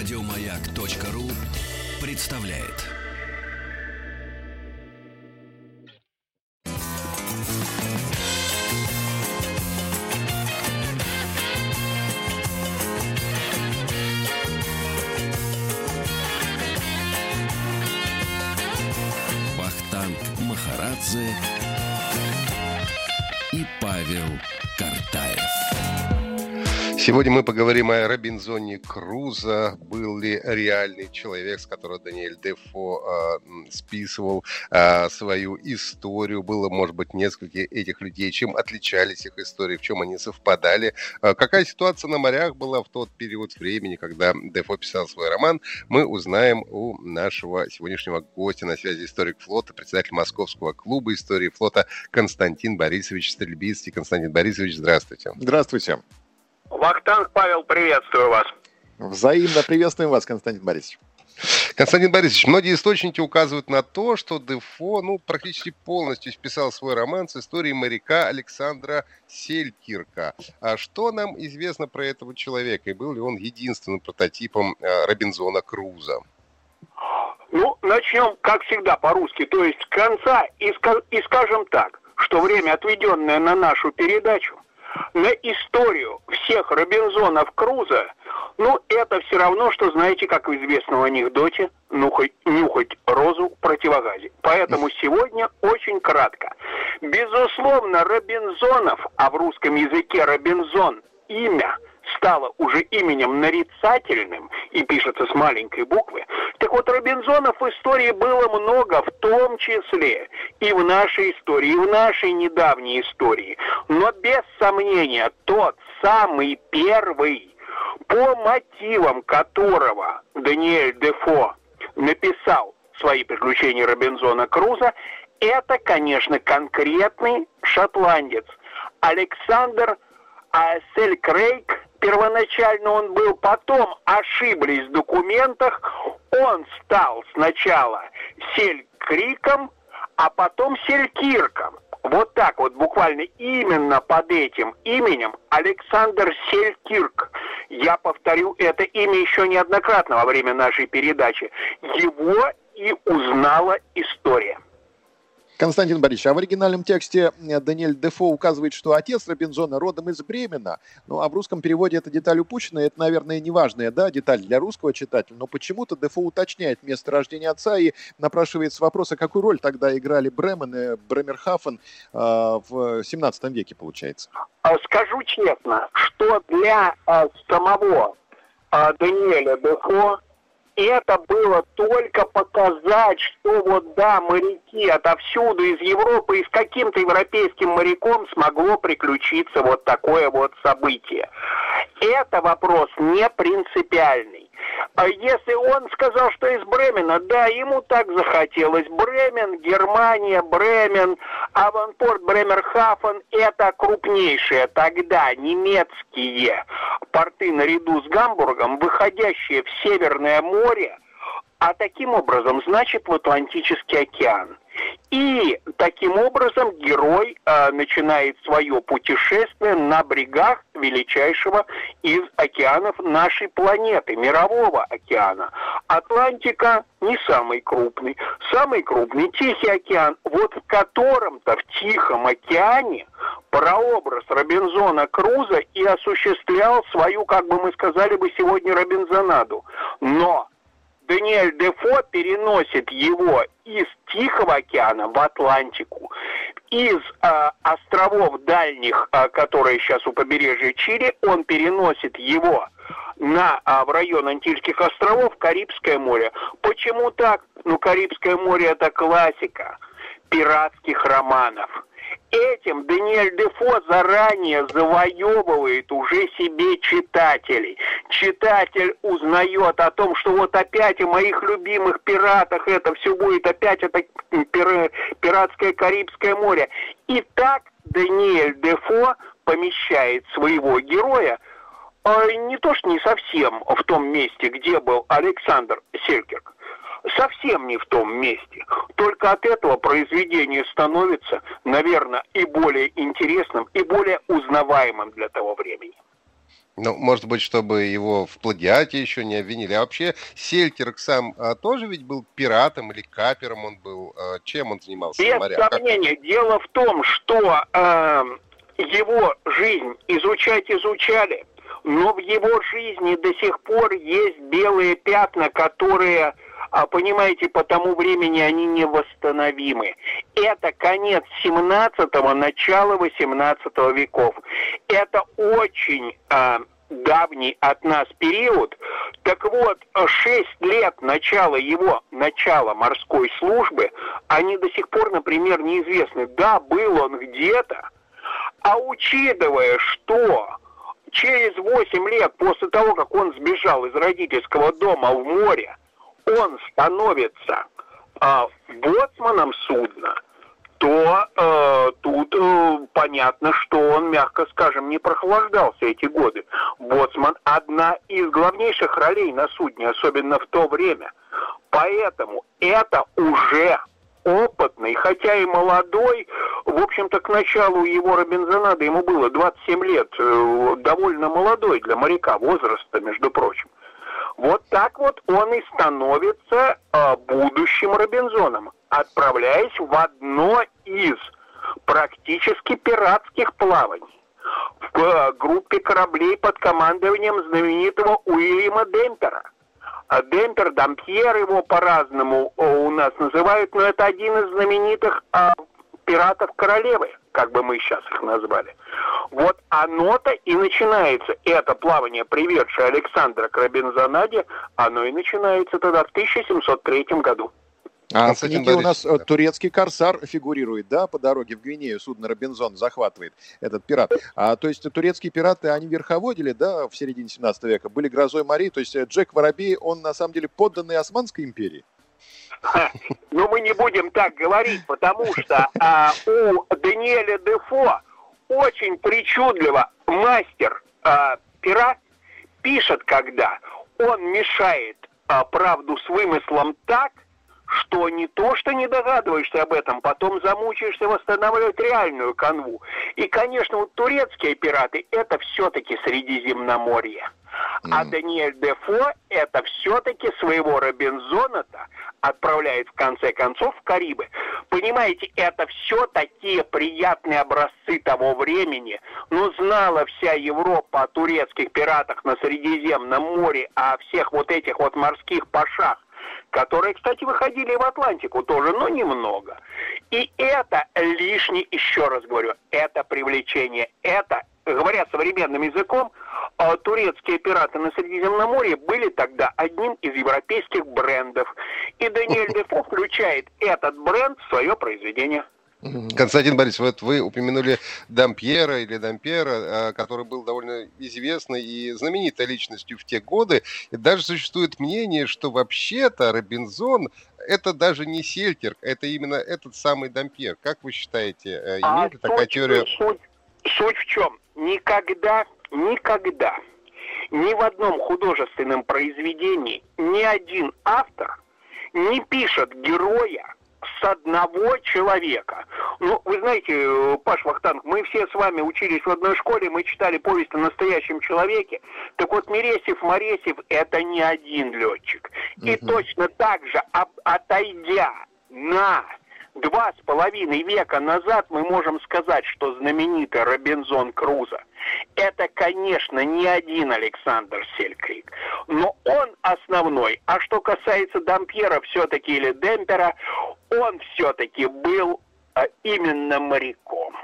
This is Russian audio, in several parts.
Радиомаяк.ру представляет. Вахтанг Махарадзе Сегодня мы поговорим о Робинзоне Крузо. Был ли реальный человек, с которого Даниэль Дефо э, списывал э, свою историю? Было, может быть, несколько этих людей. Чем отличались их истории, в чем они совпадали? Э, какая ситуация на морях была в тот период времени, когда Дефо писал свой роман? Мы узнаем у нашего сегодняшнего гостя на связи историк флота, председатель Московского клуба истории флота Константин Борисович Стрельбицкий. Константин Борисович, здравствуйте. Здравствуйте. Вахтанг Павел, приветствую вас. Взаимно приветствуем вас, Константин Борисович. Константин Борисович, многие источники указывают на то, что Дефо ну, практически полностью вписал свой роман с историей моряка Александра Селькирка. А что нам известно про этого человека? И был ли он единственным прототипом э, Робинзона Круза? Ну, начнем, как всегда, по-русски, то есть с конца, и, и скажем так, что время, отведенное на нашу передачу, на историю всех Робинзонов Круза, ну, это все равно, что, знаете, как в известном анекдоте, нюхать, нюхать розу в противогазе. Поэтому сегодня очень кратко. Безусловно, Робинзонов, а в русском языке Робинзон – имя – стало уже именем нарицательным и пишется с маленькой буквы, так вот Робинзонов в истории было много, в том числе и в нашей истории, и в нашей недавней истории. Но без сомнения тот самый первый, по мотивам которого Даниэль Дефо написал свои приключения Робинзона Круза, это, конечно, конкретный шотландец Александр Асель Крейг первоначально он был, потом ошиблись в документах, он стал сначала Селькриком, а потом Селькирком. Вот так вот, буквально именно под этим именем Александр Селькирк. Я повторю это имя еще неоднократно во время нашей передачи. Его и узнала история. Константин Борисович, а в оригинальном тексте э, Даниэль Дефо указывает, что отец Робинзона родом из Бремена. Ну, а в русском переводе эта деталь упущена. Это, наверное, неважная да, деталь для русского читателя. Но почему-то Дефо уточняет место рождения отца и напрашивается вопрос, а какую роль тогда играли Бремен и Бремерхафен э, в 17 веке, получается? А скажу честно, что для э, самого э, Даниэля Дефо это было только показать, что вот да, моряки отовсюду из Европы и с каким-то европейским моряком смогло приключиться вот такое вот событие. Это вопрос не принципиальный. А если он сказал, что из Бремена, да, ему так захотелось. Бремен, Германия, Бремен, Аванпорт, Бремерхафен – это крупнейшие тогда немецкие порты наряду с Гамбургом, выходящие в Северное море, а таким образом, значит, в Атлантический океан. И таким образом герой э, начинает свое путешествие на брегах величайшего из океанов нашей планеты, мирового океана. Атлантика не самый крупный. Самый крупный Тихий океан, вот в котором-то в Тихом океане прообраз Робинзона Круза и осуществлял свою, как бы мы сказали бы сегодня, Робинзонаду. Но Даниэль Дефо переносит его из Тихого океана в Атлантику, из э, островов дальних, э, которые сейчас у побережья Чили, он переносит его на, а, в район Антильских островов, Карибское море. Почему так? Ну, Карибское море это классика пиратских романов этим Даниэль Дефо заранее завоевывает уже себе читателей. Читатель узнает о том, что вот опять о моих любимых пиратах это все будет, опять это пиратское Карибское море. И так Даниэль Дефо помещает своего героя а не то что не совсем в том месте, где был Александр Селькерк, совсем не в том месте. Только от этого произведение становится, наверное, и более интересным, и более узнаваемым для того времени. Ну, может быть, чтобы его в плагиате еще не обвинили. А вообще Селькерк сам а, тоже ведь был пиратом или капером он был? А, чем он занимался? Без моря? сомнения. Как... Дело в том, что э, его жизнь изучать изучали, но в его жизни до сих пор есть белые пятна, которые а понимаете, по тому времени они невосстановимы. Это конец 17-го, начало 18 веков. Это очень а, давний от нас период. Так вот, 6 лет начала его, начала морской службы, они до сих пор, например, неизвестны. Да, был он где-то, а учитывая, что через 8 лет после того, как он сбежал из родительского дома в море, он становится э, боцманом судна, то э, тут э, понятно, что он, мягко скажем, не прохлаждался эти годы. Боцман – одна из главнейших ролей на судне, особенно в то время. Поэтому это уже опытный, хотя и молодой, в общем-то, к началу его Робинзонада ему было 27 лет, э, довольно молодой для моряка возраста, между прочим. Вот так вот он и становится э, будущим Робинзоном, отправляясь в одно из практически пиратских плаваний в э, группе кораблей под командованием знаменитого Уильяма Демпера. А Демпер, Дампьер его по-разному у нас называют, но это один из знаменитых э, пиратов королевы, как бы мы сейчас их назвали. Вот оно-то и начинается, это плавание, приведшее Александра к Робинзонаде, оно и начинается тогда в 1703 году. А в книге у нас да. турецкий корсар фигурирует, да, по дороге в Гвинею судно Робинзон захватывает этот пират. А, то есть турецкие пираты, они верховодили, да, в середине 17 века, были грозой морей, то есть э, Джек Воробей, он на самом деле подданный Османской империи? Ну, мы не будем так говорить, потому что а, у Даниэля Дефо очень причудливо мастер а, пера пишет, когда он мешает а, правду с вымыслом так, что не то, что не догадываешься об этом, потом замучаешься восстанавливать реальную канву. И, конечно, вот турецкие пираты – это все-таки Средиземноморье. А Даниэль Дефо это все-таки своего Робинзона-то отправляет в конце концов в Карибы. Понимаете, это все такие приятные образцы того времени. Но знала вся Европа о турецких пиратах на Средиземном море, о всех вот этих вот морских пашах которые, кстати, выходили в Атлантику тоже, но немного. И это лишний, еще раз говорю, это привлечение, это, говоря современным языком, турецкие пираты на Средиземноморье были тогда одним из европейских брендов. И Даниэль Дефо включает этот бренд в свое произведение. Константин Борисович, вот вы упомянули Дампьера или Дампьера, а, который был довольно известной и знаменитой личностью в те годы. И даже существует мнение, что вообще-то Робинзон это даже не Селькер, это именно этот самый Дампьер. Как вы считаете, э, имеет а ли такая суть, теория? Суть, суть в чем? Никогда, никогда ни в одном художественном произведении ни один автор не пишет героя с одного человека. Ну, вы знаете, Паш Вахтанг, мы все с вами учились в одной школе, мы читали повесть о настоящем человеке. Так вот, Мересев, Моресев – это не один летчик. И угу. точно так же, отойдя на два с половиной века назад мы можем сказать, что знаменитый Робинзон Крузо – это, конечно, не один Александр Селькрик, но он основной. А что касается Дампьера все-таки или Демпера, он все-таки был а, именно моряком.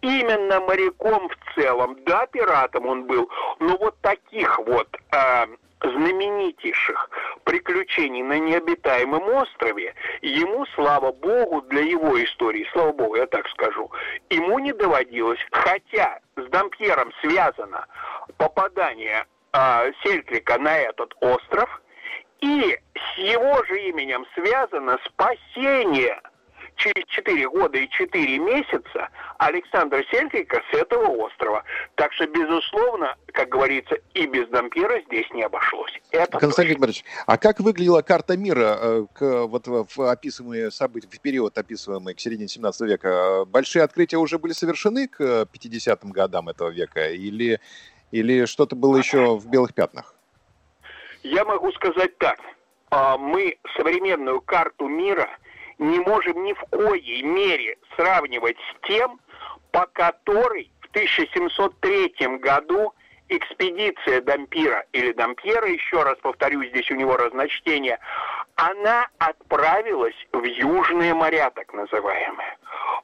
Именно моряком в целом. Да, пиратом он был, но вот таких вот а, знаменитейших приключений на необитаемом острове, ему, слава богу, для его истории, слава богу, я так скажу, ему не доводилось. Хотя с Дампьером связано попадание э, Селькрика на этот остров, и с его же именем связано спасение – через 4 года и 4 месяца Александр Селькика с этого острова. Так что, безусловно, как говорится, и без Дампира здесь не обошлось. Это Константин Борисович, а как выглядела карта мира э, к, вот, в описываемые события, в период описываемый к середине 17 века? Большие открытия уже были совершены к 50-м годам этого века? Или Или что-то было еще в белых пятнах? Я могу сказать так. А, мы современную карту мира не можем ни в коей мере сравнивать с тем, по которой в 1703 году экспедиция Дампира или Дампьера, еще раз повторю, здесь у него разночтение, она отправилась в Южные моря, так называемые.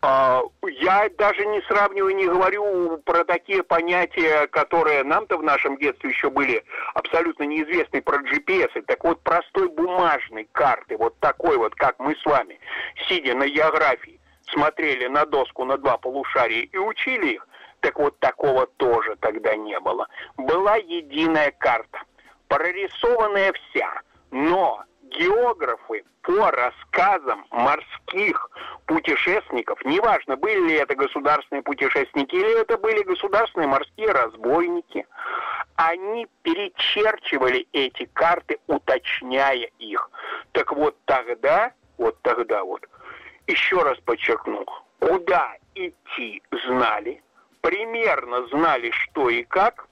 А, я даже не сравниваю, не говорю про такие понятия, которые нам-то в нашем детстве еще были абсолютно неизвестны про GPS. Так вот, простой бумажной карты, вот такой вот, как мы с вами, сидя на географии, смотрели на доску на два полушария и учили их, так вот такого тоже тогда не было. Была единая карта, прорисованная вся, но географы по рассказам морских путешественников, неважно, были ли это государственные путешественники или это были государственные морские разбойники, они перечерчивали эти карты, уточняя их. Так вот тогда, вот тогда вот, еще раз подчеркну, куда идти знали, примерно знали, что и как,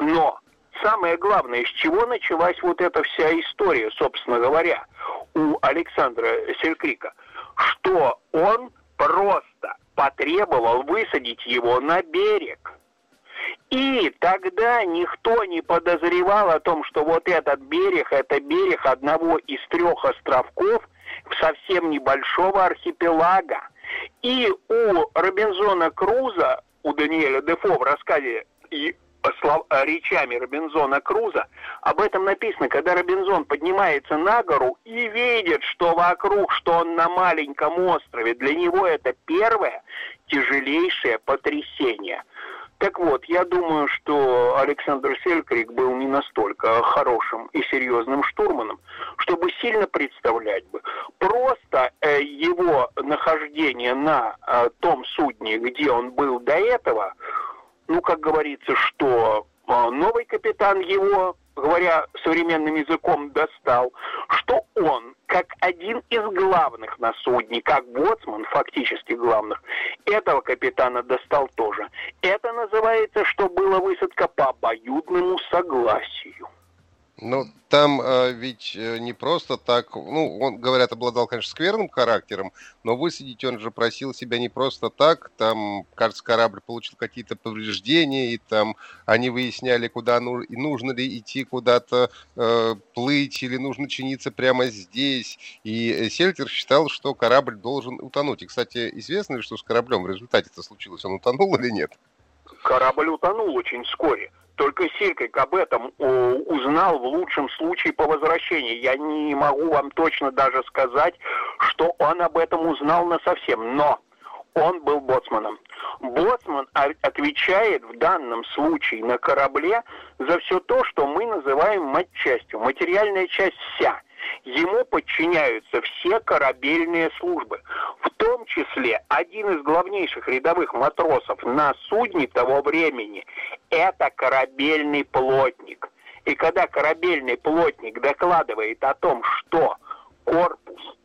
но самое главное, с чего началась вот эта вся история, собственно говоря, у Александра Селькрика, что он просто потребовал высадить его на берег. И тогда никто не подозревал о том, что вот этот берег, это берег одного из трех островков совсем небольшого архипелага. И у Робинзона Круза, у Даниэля Дефо в рассказе слов, э, речами Робинзона Круза, об этом написано, когда Робинзон поднимается на гору и видит, что вокруг, что он на маленьком острове, для него это первое тяжелейшее потрясение. Так вот, я думаю, что Александр Селькрик был не настолько хорошим и серьезным штурманом, чтобы сильно представлять бы. Просто э, его нахождение на э, том судне, где он был до этого, ну, как говорится, что а, новый капитан его, говоря современным языком, достал, что он, как один из главных на судне, как боцман, фактически главных, этого капитана достал тоже. Это называется, что была высадка по обоюдному согласию. Ну, там э, ведь э, не просто так, ну, он, говорят, обладал, конечно, скверным характером, но высадить он же просил себя не просто так, там, кажется, корабль получил какие-то повреждения, и там они выясняли, куда ну, нужно ли идти куда-то э, плыть, или нужно чиниться прямо здесь, и Сельтер считал, что корабль должен утонуть. И, кстати, известно ли, что с кораблем в результате это случилось, он утонул или нет? Корабль утонул очень вскоре. Только Силькик об этом узнал в лучшем случае по возвращении. Я не могу вам точно даже сказать, что он об этом узнал на совсем. Но он был боцманом. Боцман отвечает в данном случае на корабле за все то, что мы называем матчастью. Материальная часть вся. Ему подчиняются все корабельные службы, в том числе один из главнейших рядовых матросов на судне того времени – это корабельный плотник. И когда корабельный плотник докладывает о том, что корпус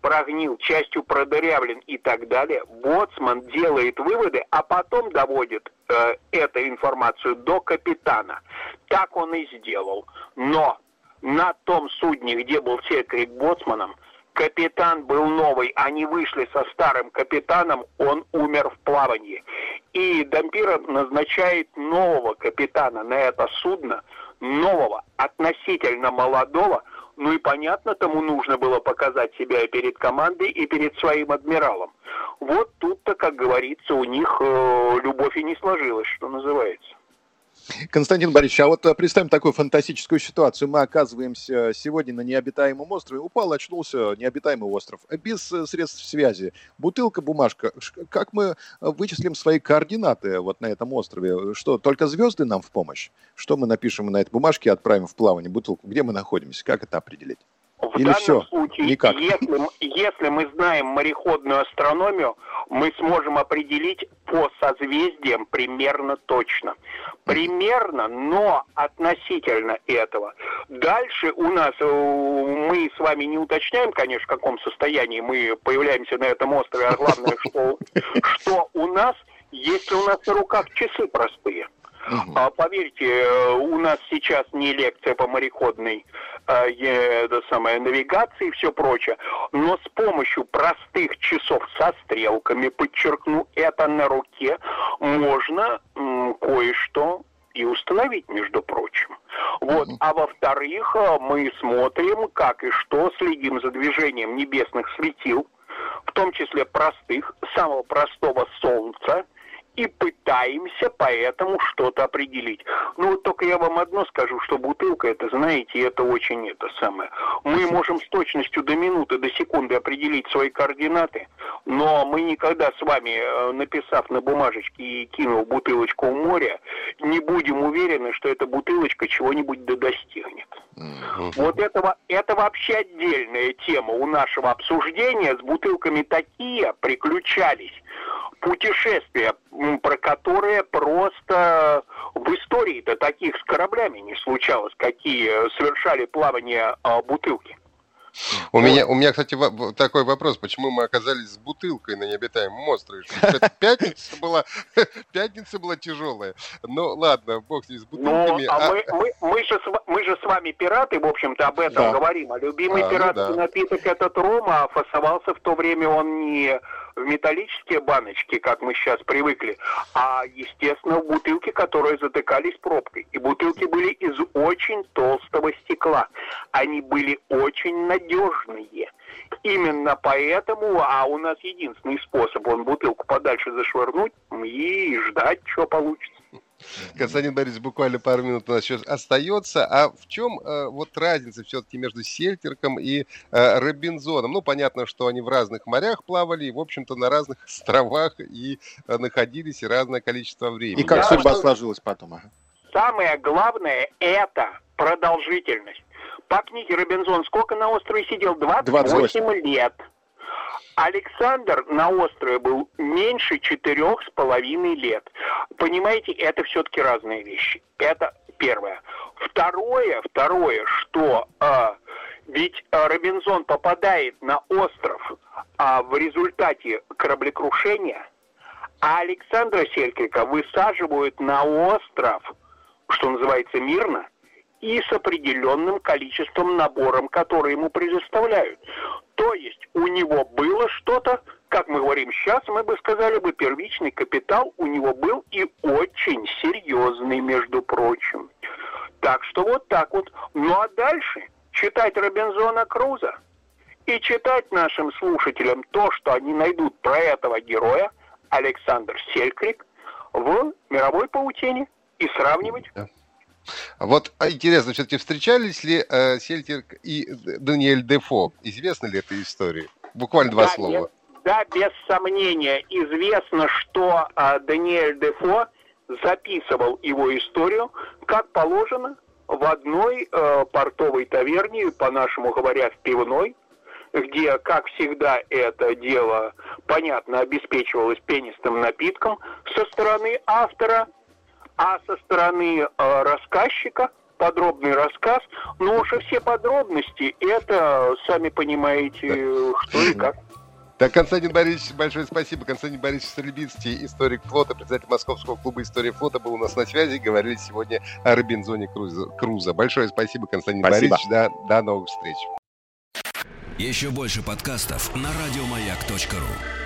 прогнил, частью продырявлен и так далее, боцман делает выводы, а потом доводит э, эту информацию до капитана. Так он и сделал. Но на том судне, где был Седрик боцманом, капитан был новый, они вышли со старым капитаном, он умер в плавании. И Дампира назначает нового капитана на это судно, нового, относительно молодого, ну и понятно, тому нужно было показать себя и перед командой, и перед своим адмиралом. Вот тут-то, как говорится, у них э, любовь и не сложилась, что называется. Константин Борисович, а вот э, представим такую фантастическую ситуацию. Мы оказываемся сегодня на необитаемом острове. Упал, очнулся необитаемый остров. Без э, средств связи. Бутылка, бумажка. Как мы э, вычислим свои координаты вот на этом острове? Что, только звезды нам в помощь? Что мы напишем на этой бумажке и отправим в плавание бутылку? Где мы находимся? Как это определить? В Или данном все? случае, Никак. Если, если мы знаем мореходную астрономию, мы сможем определить по созвездиям примерно точно. Примерно, но относительно этого. Дальше у нас, э, мы с вами не уточняем, конечно, в каком состоянии мы появляемся на этом острове, а главное, что, что у нас, если у нас на руках часы простые. А, поверьте, э, у нас сейчас не лекция по мореходной это самое, навигации и все прочее, но с помощью простых часов со стрелками, подчеркну, это на руке, можно кое-что и установить, между прочим. Вот. А во-вторых, э, мы смотрим, как и что, следим за движением небесных светил, в том числе простых, самого простого Солнца, и пытаемся поэтому что-то определить. Ну вот только я вам одно скажу, что бутылка, это, знаете, это очень это самое. Мы можем с точностью до минуты, до секунды определить свои координаты, но мы никогда с вами, э, написав на бумажечке и кинув бутылочку в море, не будем уверены, что эта бутылочка чего-нибудь да достигнет. Вот этого, это вообще отдельная тема у нашего обсуждения. С бутылками такие приключались путешествия, про которые просто в истории-то таких с кораблями не случалось, какие совершали плавание а, бутылки. У вот. меня, у меня, кстати, такой вопрос. Почему мы оказались с бутылкой на необитаемом острове? Пятница была, пятница была тяжелая. Ну, ладно, бог здесь с ну, бутылками. Ну, а, а... Мы, мы, мы, же, мы же с вами пираты, в общем-то, об этом да. говорим. А любимый а, пиратский ну, да. напиток этот ром, а фасовался в то время он не в металлические баночки, как мы сейчас привыкли, а, естественно, в бутылки, которые затыкались пробкой. И бутылки были из очень толстого стекла. Они были очень надежные. Именно поэтому, а у нас единственный способ, он бутылку подальше зашвырнуть и ждать, что получится. Константин Борисович, буквально пару минут у нас сейчас остается. А в чем э, вот разница все-таки между Сельтерком и э, Робинзоном? Ну, понятно, что они в разных морях плавали, и, в общем-то, на разных островах и э, находились, и разное количество времени. И как да, судьба сложилась потом? Ага. Самое главное – это продолжительность. По книге Робинзон сколько на острове сидел? 28, 28. лет. Александр на острове был меньше четырех с половиной лет. Понимаете, это все-таки разные вещи. Это первое. Второе, второе, что э, ведь э, Робинзон попадает на остров э, в результате кораблекрушения, а Александра Селькрика высаживают на остров, что называется, мирно, и с определенным количеством набором, который ему предоставляют. То есть у него было что-то, как мы говорим сейчас, мы бы сказали бы, первичный капитал у него был и очень серьезный, между прочим. Так что вот так вот. Ну а дальше читать Робинзона Круза и читать нашим слушателям то, что они найдут про этого героя, Александр Селькрик, в мировой паутине и сравнивать. Вот а интересно, все-таки встречались ли э, Сельтик и Даниэль Дефо? Известна ли эта история? Буквально два да, слова. Без, да, без сомнения. Известно, что э, Даниэль Дефо записывал его историю, как положено, в одной э, портовой таверне, по-нашему говоря, в пивной, где, как всегда, это дело, понятно, обеспечивалось пенистым напитком со стороны автора – а со стороны э, рассказчика подробный рассказ, но уже все подробности, это, сами понимаете, что и как. Так, Константин Борисович, большое спасибо. Константин Борисович Стрельбицкий, историк флота, председатель Московского клуба «История флота» был у нас на связи. Говорили сегодня о Робинзоне Круза. Круза. Большое спасибо, Константин спасибо. Борисович. До, до новых встреч. Еще больше подкастов на радиомаяк.ру